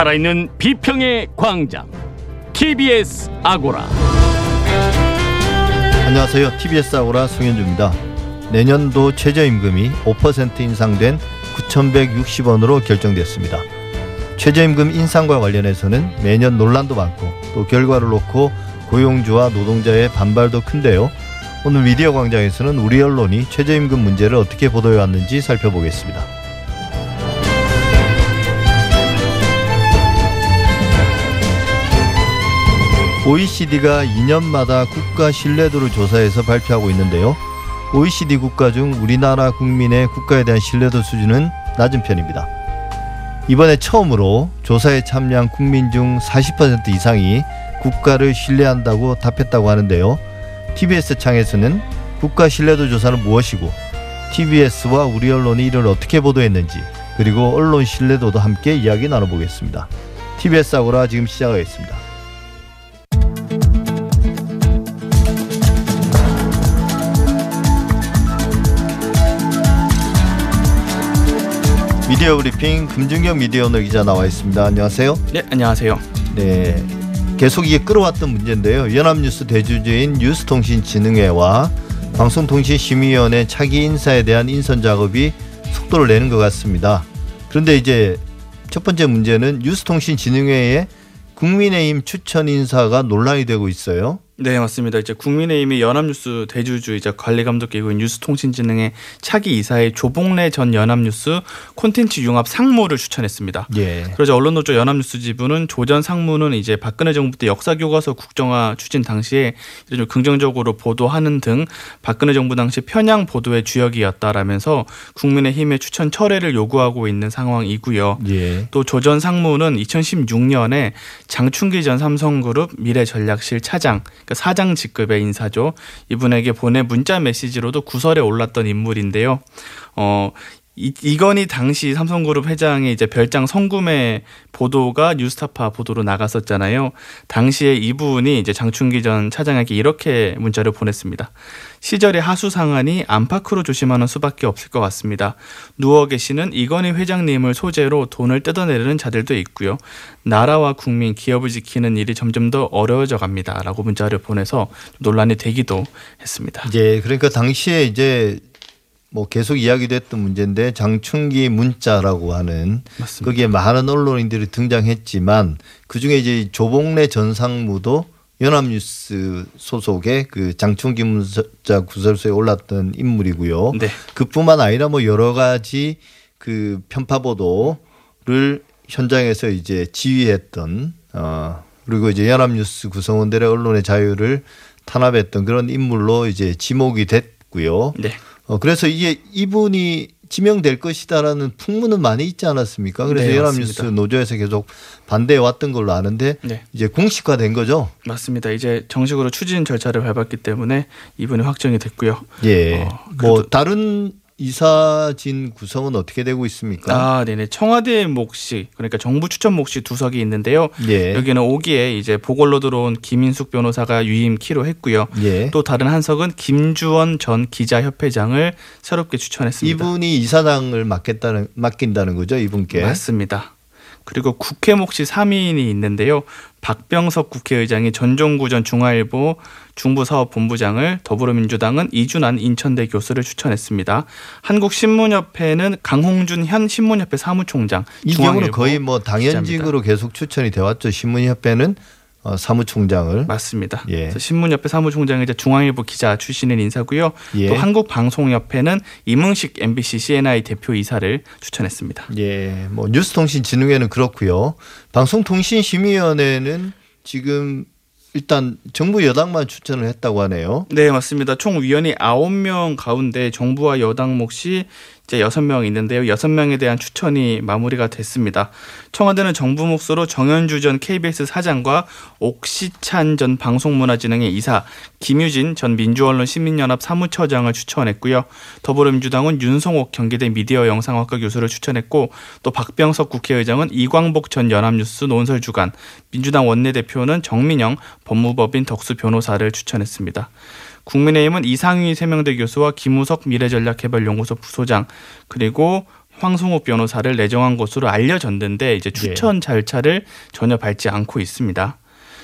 살아있는 비평의 광장 TBS 아고라 안녕하세요. TBS 아고라 송현주입니다. 내년도 최저임금이 5% 인상된 9,160원으로 결정됐습니다. 최저임금 인상과 관련해서는 매년 논란도 많고 또 결과를 놓고 고용주와 노동자의 반발도 큰데요. 오늘 미디어 광장에서는 우리 언론이 최저임금 문제를 어떻게 보도해 왔는지 살펴보겠습니다. OECD가 2년마다 국가 신뢰도를 조사해서 발표하고 있는데요. OECD 국가 중 우리나라 국민의 국가에 대한 신뢰도 수준은 낮은 편입니다. 이번에 처음으로 조사에 참여한 국민 중 40% 이상이 국가를 신뢰한다고 답했다고 하는데요. TBS 창에서는 국가 신뢰도 조사는 무엇이고 TBS와 우리 언론이 이를 어떻게 보도했는지 그리고 언론 신뢰도도 함께 이야기 나눠보겠습니다. TBS 아고라 지금 시작하겠습니다. 미디어 브리핑 금준경 미디어 오늘 기자 나와 있습니다. 안녕하세요. 네, 안녕하세요. 네. 계속 이게 끌어왔던 문제인데요. 연합뉴스 대주주인 뉴스통신진흥회와 방송통신심의위원회 차기 인사에 대한 인선 작업이 속도를 내는 것 같습니다. 그런데 이제 첫 번째 문제는 뉴스통신진흥회의 국민의힘 추천 인사가 논란이 되고 있어요. 네, 맞습니다. 이제 국민의힘이 연합뉴스 대주주이자 관리감독기구인 뉴스통신진흥의 차기 이사의 조봉래 전 연합뉴스 콘텐츠 융합 상무를 추천했습니다. 예. 그러자 언론노조 연합뉴스 지부는 조 전 상무는 이제 박근혜 정부 때 역사교과서 국정화 추진 당시에 좀 긍정적으로 보도하는 등 박근혜 정부 당시 편향 보도의 주역이었다라면서 국민의힘의 추천 철회를 요구하고 있는 상황이고요. 예. 또조 전 상무는 2016년에 장충기 전 삼성그룹 미래전략실 차장, 그러니까 사장 직급의 인사죠. 이분에게 보내 문자 메시지로도 구설에 올랐던 인물인데요. 어, 이, 이건희 당시 삼성그룹 회장의 이제 별장 성구매 보도가 뉴스타파 보도로 나갔었잖아요. 당시에 이분이 이제 장충기 전 차장에게 이렇게 문자를 보냈습니다. 시절의 하수 상한이 안팎으로 조심하는 수밖에 없을 것 같습니다. 누워 계시는 이건희 회장님을 소재로 돈을 뜯어내려는 자들도 있고요. 나라와 국민, 기업을 지키는 일이 점점 더 어려워져 갑니다. 라고 문자를 보내서 논란이 되기도 했습니다. 예. 그러니까 당시에 이제 뭐 계속 이야기됐던 문제인데 장충기 문자라고 하는 맞습니다. 거기에 많은 언론인들이 등장했지만 그 중에 이제 조봉래 전 상무도 연합뉴스 소속의 그 장충기 문자 구설소에 올랐던 인물이고요. 네. 그뿐만 아니라 뭐 여러 가지 그 편파 보도를 현장에서 이제 지휘했던 어 그리고 이제 연합뉴스 구성원들의 언론의 자유를 탄압했던 그런 인물로 이제 지목이 됐고요. 네. 어 그래서 이게 이분이 지명될 것이다라는 풍문은 많이 있지 않았습니까? 그래서 네, 연합뉴스. 노조에서 계속 반대해 왔던 걸로 아는데 네. 이제 공식화된 거죠. 맞습니다. 이제 정식으로 추진 절차를 밟았기 때문에 이분이 확정이 됐고요. 예. 어, 뭐 다른 이사진 구성은 어떻게 되고 있습니까? 아, 네네. 청와대 몫이 그러니까 정부 추천 몫이 두 석이 있는데요. 예. 여기는 5기에 이제 보궐로 들어온 김인숙 변호사가 유임 키로 했고요. 예. 또 다른 한 석은 김주원 전 기자협회장을 새롭게 추천했습니다. 이분이 이사장을 맡겠다는 맡긴다는 거죠, 이분께. 맞습니다. 그리고 국회 몫이 3인이 있는데요. 박병석 국회의장이 전종구 전 중화일보 중부사업본부장을 더불어민주당은 이준환 인천대 교수를 추천했습니다. 한국신문협회는 강홍준 현 신문협회 사무총장. 이 경우는 거의 뭐 당연직으로 계속 추천이 돼 왔죠. 신문협회는 어, 사무총장을. 맞습니다. 예. 신문협회 사무총장이 이제 중앙일보 기자 출신인 인사고요. 예. 또 한국방송협회는 임흥식 MBC CNI 대표 이사를 추천했습니다. 예, 뭐 뉴스통신진흥회는 그렇고요. 방송통신심의위원회는 지금 일단 정부 여당만 추천을 했다고 하네요. 네, 맞습니다. 총 위원이 9명 가운데 정부와 여당 몫이 이제 6명 있는데요. 6명에 대한 추천이 마무리가 됐습니다. 청와대는 정부 몫으로 정현주 전 KBS 사장과 옥시찬 전 방송문화진흥의 이사, 김유진 전 민주언론 시민연합 사무처장을 추천했고요. 더불어민주당은 윤성옥 경기대 미디어 영상학과 교수를 추천했고 또 박병석 국회의장은 이광복 전 연합뉴스 논설주간, 민주당 원내대표는 정민영 법무법인 덕수 변호사를 추천했습니다. 국민의힘은 이상휘 세명대 교수와 김우석 미래전략개발연구소 부소장 그리고 황송욱 변호사를 내정한 것으로 알려졌는데 이제 추천 절차를 전혀 밟지 않고 있습니다.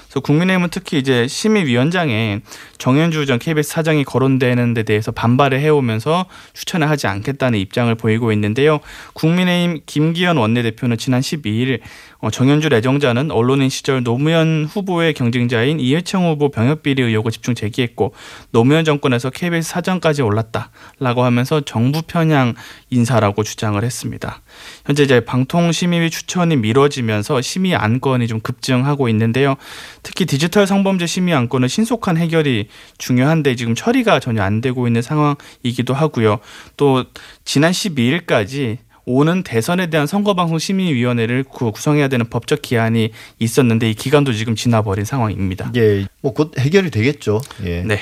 그래서 국민의힘은 특히 이제 심의위원장에 정현주 전 KBS 사장이 거론되는 데 대해서 반발을 해오면서 추천을 하지 않겠다는 입장을 보이고 있는데요. 국민의힘 김기현 원내대표는 지난 12일 어, 정현주 애정자는 언론인 시절 노무현 후보의 경쟁자인 이해창 후보 병역비리 의혹을 집중 제기했고 노무현 정권에서 KBS 사장까지 올랐다라고 하면서 정부 편향 인사라고 주장을 했습니다. 현재 이제 방통심의위 추천이 미뤄지면서 심의 안건이 좀 급증하고 있는데요. 특히 디지털 성범죄 심의 안건은 신속한 해결이 중요한데 지금 처리가 전혀 안 되고 있는 상황이기도 하고요. 또 지난 12일까지 오는 대선에 대한 선거방송 심의위원회를 구성해야 되는 법적 기한이 있었는데 이 기간도 지금 지나버린 상황입니다. 예, 뭐 곧 해결이 되겠죠. 예. 네.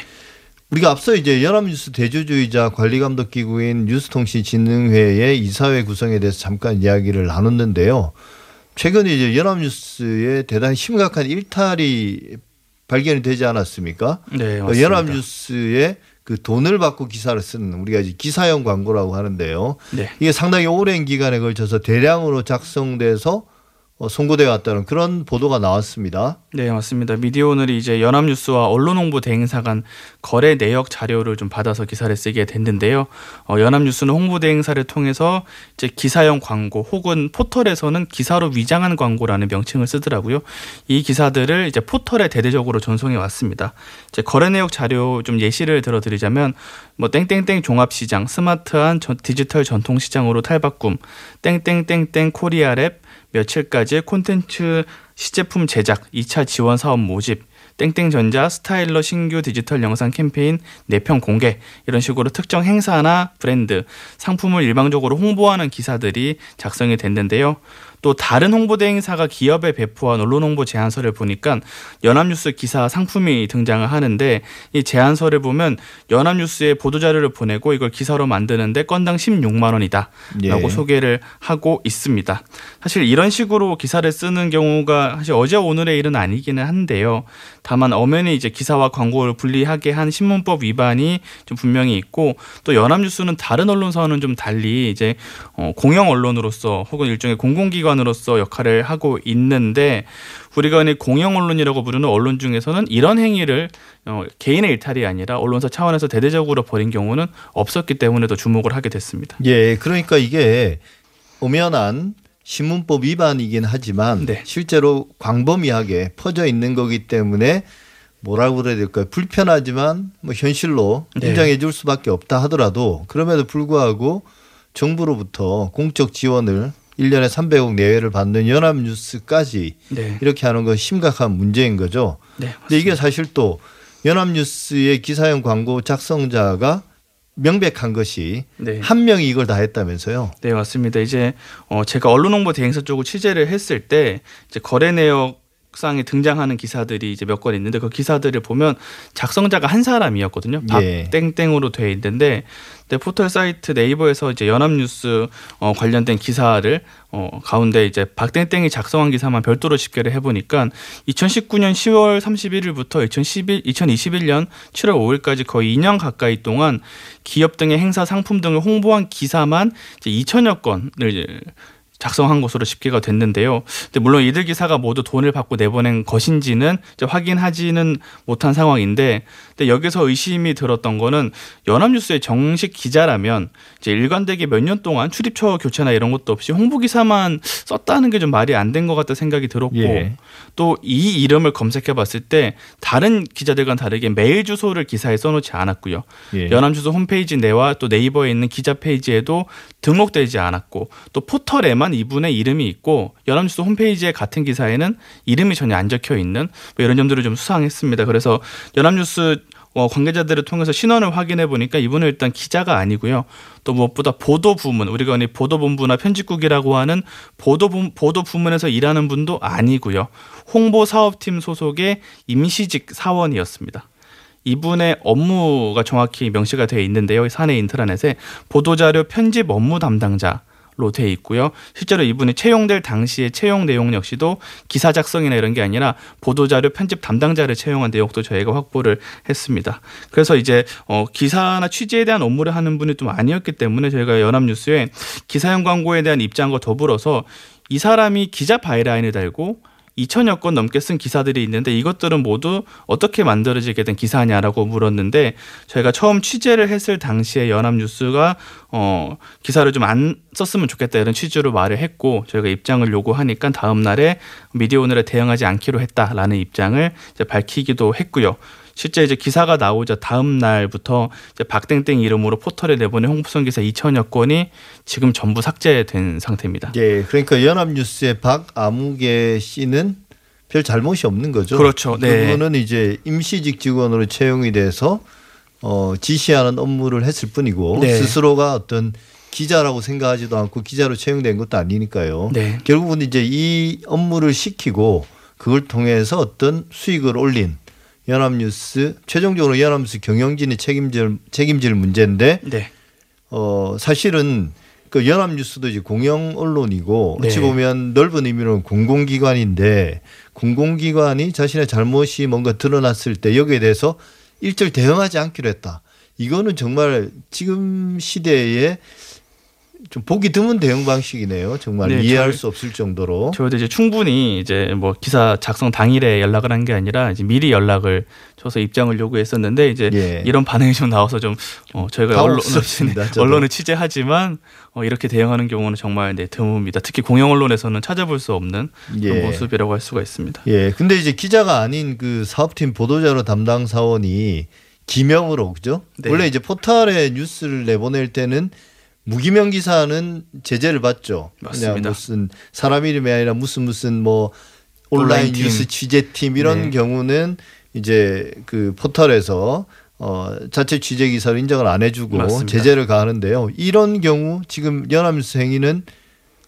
우리가 앞서 이제 연합뉴스 대주주이자 관리감독기구인 뉴스통신진흥회의 이사회 구성에 대해서 잠깐 이야기를 나눴는데요. 최근에 이제 연합뉴스에 대단히 심각한 일탈이 발견이 되지 않았습니까? 네, 어, 맞습니다. 연합뉴스에 그 돈을 받고 기사를 쓰는 우리가 이제 기사형 광고라고 하는데요. 네. 이게 상당히 오랜 기간에 걸쳐서 대량으로 작성돼서 어, 송고돼 왔다는 그런 보도가 나왔습니다. 네, 맞습니다. 미디어 오늘이 이제 연합뉴스와 언론홍보 대행사 간 거래 내역 자료를 좀 받아서 기사를 쓰게 됐는데요. 어, 연합뉴스는 홍보 대행사를 통해서 이제 기사형 광고 혹은 포털에서는 기사로 위장한 광고라는 명칭을 쓰더라고요. 이 기사들을 이제 포털에 대대적으로 전송해 왔습니다. 이제 거래 내역 자료 좀 예시를 들어드리자면 뭐 땡땡땡 종합시장, 스마트한 전- 디지털 전통시장으로 탈바꿈, 땡땡땡땡 코리아랩 며칠까지 콘텐츠 시제품 제작 2차 지원 사업 모집 땡땡전자 스타일러 신규 디지털 영상 캠페인 내편 공개 이런 식으로 특정 행사나 브랜드 상품을 일방적으로 홍보하는 기사들이 작성이 됐는데요. 또 다른 홍보대 행사가 기업에 배포한 언론 홍보 제안서를 보니까 연합뉴스 기사 상품이 등장을 하는데 이 제안서를 보면 연합뉴스에 보도 자료를 보내고 이걸 기사로 만드는데 건당 16만 원이다라고 예. 소개를 하고 있습니다. 사실 이런 식으로 기사를 쓰는 경우가 사실 어제 오늘의 일은 아니기는 한데요. 다만 엄연히 이제 기사와 광고를 분리하게 한 신문법 위반이 좀 분명히 있고 또 연합뉴스는 다른 언론사와는 좀 달리 이제 어, 공영 언론으로서 혹은 일종의 공공기관 으로서 역할을 하고 있는데 우리가 흔히 공영 언론이라고 부르는 언론 중에서는 이런 행위를 어, 개인의 일탈이 아니라 언론사 차원에서 대대적으로 벌인 경우는 없었기 때문에 더 주목을 하게 됐습니다. 예, 그러니까 이게 엄연한 신문법 위반이긴 하지만 네. 실제로 광범위하게 퍼져 있는 거기 때문에 뭐라고 그래야 될까요? 불편하지만 뭐 현실로 네. 인정해 줄 수밖에 없다 하더라도 그럼에도 불구하고 정부로부터 공적 지원을 1년에 300억 내외를 받는 연합뉴스까지 네. 이렇게 하는 건 심각한 문제인 거죠. 네. 근데 이게 사실 또 연합뉴스의 기사형 광고 작성자가 명백한 것이 네. 한 명이 이걸 다 했다면서요. 네, 맞습니다. 이제 어 제가 언론 홍보 대행사 쪽을 취재를 했을 때 이제 거래 내역 상에 등장하는 기사들이 이제 몇 건 있는데 그 기사들을 보면 작성자가 한 사람이었거든요. 예. 박땡땡으로 돼 있는데 근데 포털 사이트 네이버에서 이제 연합뉴스 어 관련된 기사를 어 가운데 이제 박땡땡이 작성한 기사만 별도로 집계를 해보니까 2019년 10월 31일부터 2011 2021년 7월 5일까지 거의 2년 가까이 동안 기업 등의 행사 상품 등을 홍보한 기사만 이제 2천여 건을 작성한 것으로 집계가 됐는데요. 근데 물론 이들 기사가 모두 돈을 받고 내보낸 것인지는 확인하지는 못한 상황인데, 근데 여기서 의심이 들었던 거는 연합뉴스의 정식 기자라면 이제 일관되게 몇 년 동안 출입처 교체나 이런 것도 없이 홍보 기사만 썼다는 게 좀 말이 안 된 것 같다 생각이 들었고, 예. 또이 이름을 검색해봤을 때 다른 기자들과는 다르게 메일 주소를 기사에 써놓지 않았고요. 예. 연합주소 홈페이지 내와 또 네이버에 있는 기자 페이지에도 등록되지 않았고 또 포털에만 이분의 이름이 있고 연합주소 홈페이지의 같은 기사에는 이름이 전혀 안 적혀 있는 뭐 이런 점들을 좀 수상했습니다. 그래서 연합뉴스 어, 관계자들을 통해서 신원을 확인해 보니까 이분은 일단 기자가 아니고요. 또 무엇보다 보도 부문 우리가 흔히 보도 본부나 편집국이라고 하는 보도 부, 보도 부문에서 일하는 분도 아니고요. 홍보 사업팀 소속의 임시직 사원이었습니다. 이분의 업무가 정확히 명시가 되어 있는데요. 사내 인트라넷에 보도자료 편집 업무 담당자 로 돼 있고요. 실제로 이분이 채용될 당시의 채용 내용 역시도 기사 작성이나 이런 게 아니라 보도자료 편집 담당자를 채용한 내용도 저희가 확보를 했습니다. 그래서 이제 어 기사나 취재에 대한 업무를 하는 분이 좀 아니었기 때문에 저희가 연합뉴스에 기사형 광고에 대한 입장과 더불어서 이 사람이 기자 byline을 달고 2천여 건 넘게 쓴 기사들이 있는데 이것들은 모두 어떻게 만들어지게 된 기사냐라고 물었는데 저희가 처음 취재를 했을 당시에 연합뉴스가 어 기사를 좀 안 썼으면 좋겠다 이런 취지로 말을 했고 저희가 입장을 요구하니까 다음 날에 미디어 오늘에 대응하지 않기로 했다라는 입장을 밝히기도 했고요. 실제 이제 기사가 나오자 다음 날부터 이제 박땡땡 이름으로 포털에 내보낸 홍보성 기사 2천여 건이 지금 전부 삭제된 상태입니다. 예, 그러니까 연합뉴스의 박아무개 씨는 별 잘못이 없는 거죠. 그렇죠. 네. 그분은 이제 임시직 직원으로 채용이 돼서 어, 지시하는 업무를 했을 뿐이고 네. 스스로가 어떤 기자라고 생각하지도 않고 기자로 채용된 것도 아니니까요. 네. 결국은 이제 이 업무를 시키고 그걸 통해서 어떤 수익을 올린 연합뉴스 최종적으로 연합뉴스 경영진이 책임질 책임질 문제인데 네. 어 사실은 그 연합뉴스도 이제 공영 언론이고 네. 어찌 보면 넓은 의미로는 공공기관인데 공공기관이 자신의 잘못이 뭔가 드러났을 때 여기에 대해서 일절 대응하지 않기로 했다. 이거는 정말 지금 시대에 좀 보기 드문 대응 방식이네요. 정말 네, 이해할 저- 수 없을 정도로. 저희도 이제 충분히 이제 뭐 기사 작성 당일에 연락을 한 게 아니라 이제 미리 연락을 줘서 입장을 요구했었는데 이제 예. 이런 반응이 좀 나와서 좀 어, 저희가 언론, 저도. 언론을 취재하지만 어, 이렇게 대응하는 경우는 정말 네, 드뭅니다. 특히 공영 언론에서는 찾아볼 수 없는 예. 모습이라고 할 수가 있습니다. 예. 근데 이제 기자가 아닌 그 사업팀 보도자료 담당 사원이 기명으로 그죠? 네. 원래 이제 포털에 뉴스를 내보낼 때는 무기명 기사는 제재를 받죠. 맞습니다. 무슨 사람 이름이 아니라 무슨 무슨 뭐 온라인. 뉴스 취재팀 이런 네. 경우는 이제 그 포털에서 어 자체 취재 기사를 인정을 안 해주고 맞습니다. 제재를 가하는데요. 이런 경우 지금 연합뉴스 행위는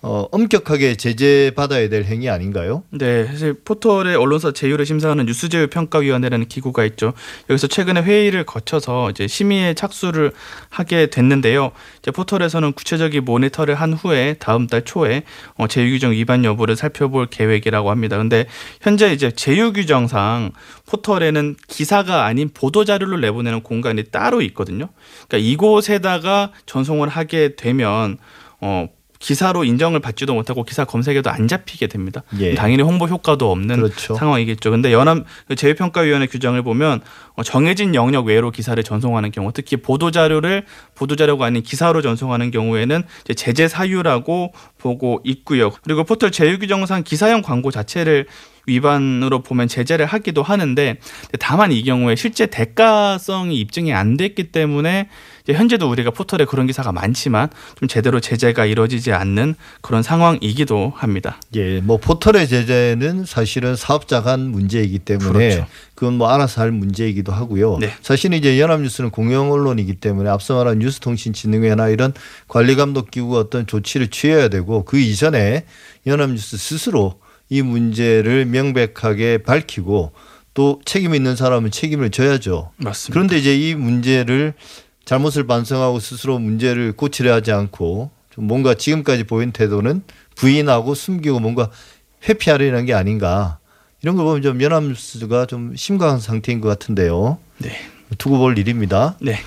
어 엄격하게 제재 받아야 될 행위 아닌가요? 네, 사실 포털의 언론사 제휴를 심사하는 뉴스제휴 평가위원회라는 기구가 있죠. 여기서 최근에 회의를 거쳐서 이제 심의에 착수를 하게 됐는데요. 이제 포털에서는 구체적인 모니터를 한 후에 다음 달 초에 어, 제휴 규정 위반 여부를 살펴볼 계획이라고 합니다. 근데 현재 이제 제휴 규정상 포털에는 기사가 아닌 보도 자료를 내보내는 공간이 따로 있거든요. 그러니까 이곳에다가 전송을 하게 되면 어 기사로 인정을 받지도 못하고 기사 검색에도 안 잡히게 됩니다. 예. 당연히 홍보 효과도 없는 그렇죠. 상황이겠죠. 근데 연합 그 제휴평가위원회 규정을 보면 어, 정해진 영역 외로 기사를 전송하는 경우, 특히 보도 자료를 보도 자료가 아닌 기사로 전송하는 경우에는 제재 사유라고 보고 있고요. 그리고 포털 제휴 규정상 기사형 광고 자체를 위반으로 보면 제재를 하기도 하는데 다만 이 경우에 실제 대가성이 입증이 안 됐기 때문에 현재도 우리가 포털에 그런 기사가 많지만 좀 제대로 제재가 이루어지지 않는 그런 상황이기도 합니다. 예, 뭐 포털의 제재는 사실은 사업자가 한 문제이기 때문에 그렇죠. 그건 뭐 알아서 할 문제이기도 하고요. 네. 사실은 이제 연합뉴스는 공영 언론이기 때문에 앞서 말한 뉴스통신진흥회나 이런 관리감독기구가 어떤 조치를 취해야 되고 그 이전에 연합뉴스 스스로 이 문제를 명백하게 밝히고 또 책임 있는 사람은 책임을 져야죠. 맞습니다. 그런데 이제 이 문제를 잘못을 반성하고 스스로 문제를 고치려 하지 않고 좀 뭔가 지금까지 보인 태도는 부인하고 숨기고 뭔가 회피하려는 게 아닌가 이런 걸 보면 좀 연합뉴스가 좀 심각한 상태인 것 같은데요. 네. 두고 볼 일입니다. 네.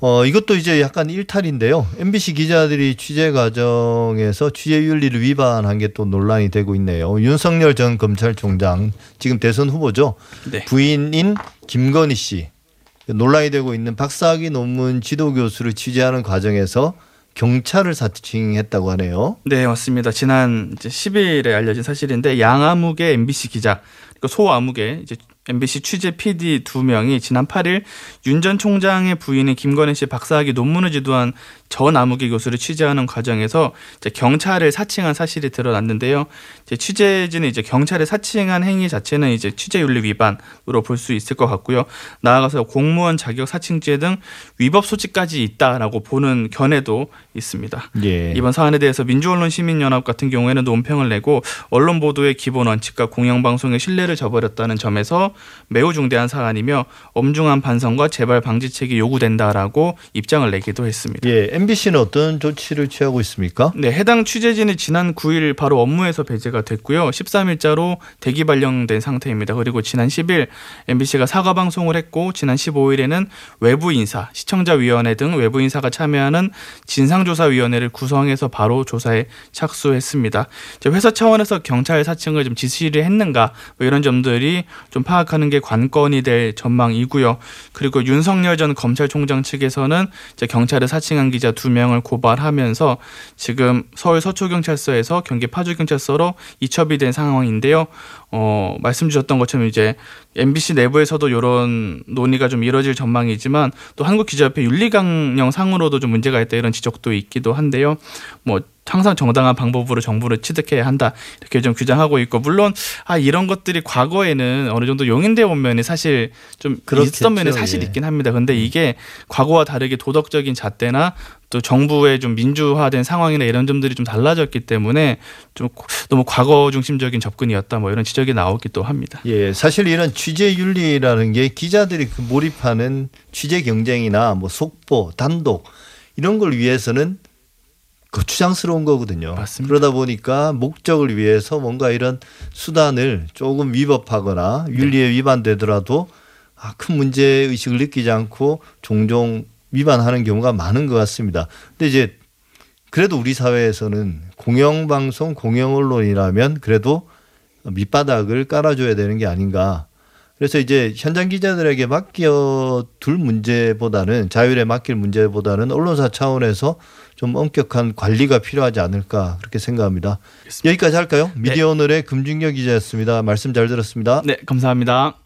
어, 이것도 이제 약간 일탈인데요. MBC 기자들이 취재 과정에서 취재 윤리를 위반한 게 또 논란이 되고 있네요. 윤석열 전 검찰총장 지금 대선 후보죠. 네. 부인인 김건희 씨 논란이 되고 있는 박사학위 논문 지도 교수를 취재하는 과정에서 경찰을 사칭했다고 하네요. 네, 맞습니다. 지난 이제 10일에 알려진 사실인데 양아무개 MBC 기자 그리고 소아무개 이제 MBC 취재 PD 두 명이 지난 8일 윤 전 총장의 부인인 김건희 씨 박사학위 논문을 지도한 전 아무개 교수를 취재하는 과정에서 경찰을 사칭한 사실이 드러났는데요. 이제 취재진은 이제 경찰을 사칭한 행위 자체는 이제 취재윤리 위반으로 볼 수 있을 것 같고요. 나아가서 공무원 자격 사칭죄 등 위법 소지까지 있다라고 보는 견해도 있습니다. 예. 이번 사안에 대해서 민주언론 시민연합 같은 경우에는 논평을 내고 언론 보도의 기본 원칙과 공영방송의 신뢰를 저버렸다는 점에서 매우 중대한 사안이며 엄중한 반성과 재발 방지책이 요구된다라고 입장을 내기도 했습니다. 예, MBC는 어떤 조치를 취하고 있습니까? 네, 해당 취재진이 지난 9일 바로 업무에서 배제가 됐고요. 13일자로 대기 발령된 상태입니다. 그리고 지난 10일 MBC가 사과 방송을 했고 지난 15일에는 외부 인사, 시청자위원회 등 외부 인사가 참여하는 진상조사위원회를 구성해서 바로 조사에 착수했습니다. 회사 차원에서 경찰 사칭을 좀 지시를 했는가 뭐 이런 점들이 좀 파악 하는 게 관건이 될 전망이고요. 그리고 윤석열 전 검찰총장 측에서는 이제 경찰에 사칭한 기자 두 명을 고발하면서 지금 서울 서초경찰서에서 경기 파주경찰서로 이첩이 된 상황인데요. 어, 말씀 주셨던 것처럼 이제 MBC 내부에서도 이런 논의가 좀 이뤄질 전망이지만 또 한국기자협회 윤리강령 상으로도 좀 문제가 있다 이런 지적도 있기도 한데요. 뭐 항상 정당한 방법으로 정부를 취득해야 한다 이렇게 좀 규정하고 있고 물론 아 이런 것들이 과거에는 어느 정도 용인돼 온 면이 사실 좀 그렇겠죠. 있었던 면이 사실 예. 있긴 합니다. 근데 이게 과거와 다르게 도덕적인 잣대나 또 정부의 좀 민주화된 상황이나 이런 점들이 좀 달라졌기 때문에 좀 너무 과거 중심적인 접근이었다 뭐 이런 지적 이 나오기도 합니다. 예, 사실 이런 취재 윤리라는 게 기자들이 그 몰입하는 취재 경쟁이나 뭐 속보, 단독 이런 걸 위해서는 거추장스러운 거거든요. 맞습니다. 그러다 보니까 목적을 위해서 뭔가 이런 수단을 조금 위법하거나 윤리에 위반되더라도 아, 큰 문제 의식을 느끼지 않고 종종 위반하는 경우가 많은 것 같습니다. 근데 이제 그래도 우리 사회에서는 공영방송, 공영언론이라면 그래도 밑바닥을 깔아줘야 되는 게 아닌가. 그래서 이제 현장 기자들에게 맡겨 둘 문제보다는 자율에 맡길 문제보다는 언론사 차원에서 좀 엄격한 관리가 필요하지 않을까 그렇게 생각합니다. 여기까지 할까요? 미디어 오늘의 금준경 기자였습니다. 말씀 잘 들었습니다. 네, 감사합니다.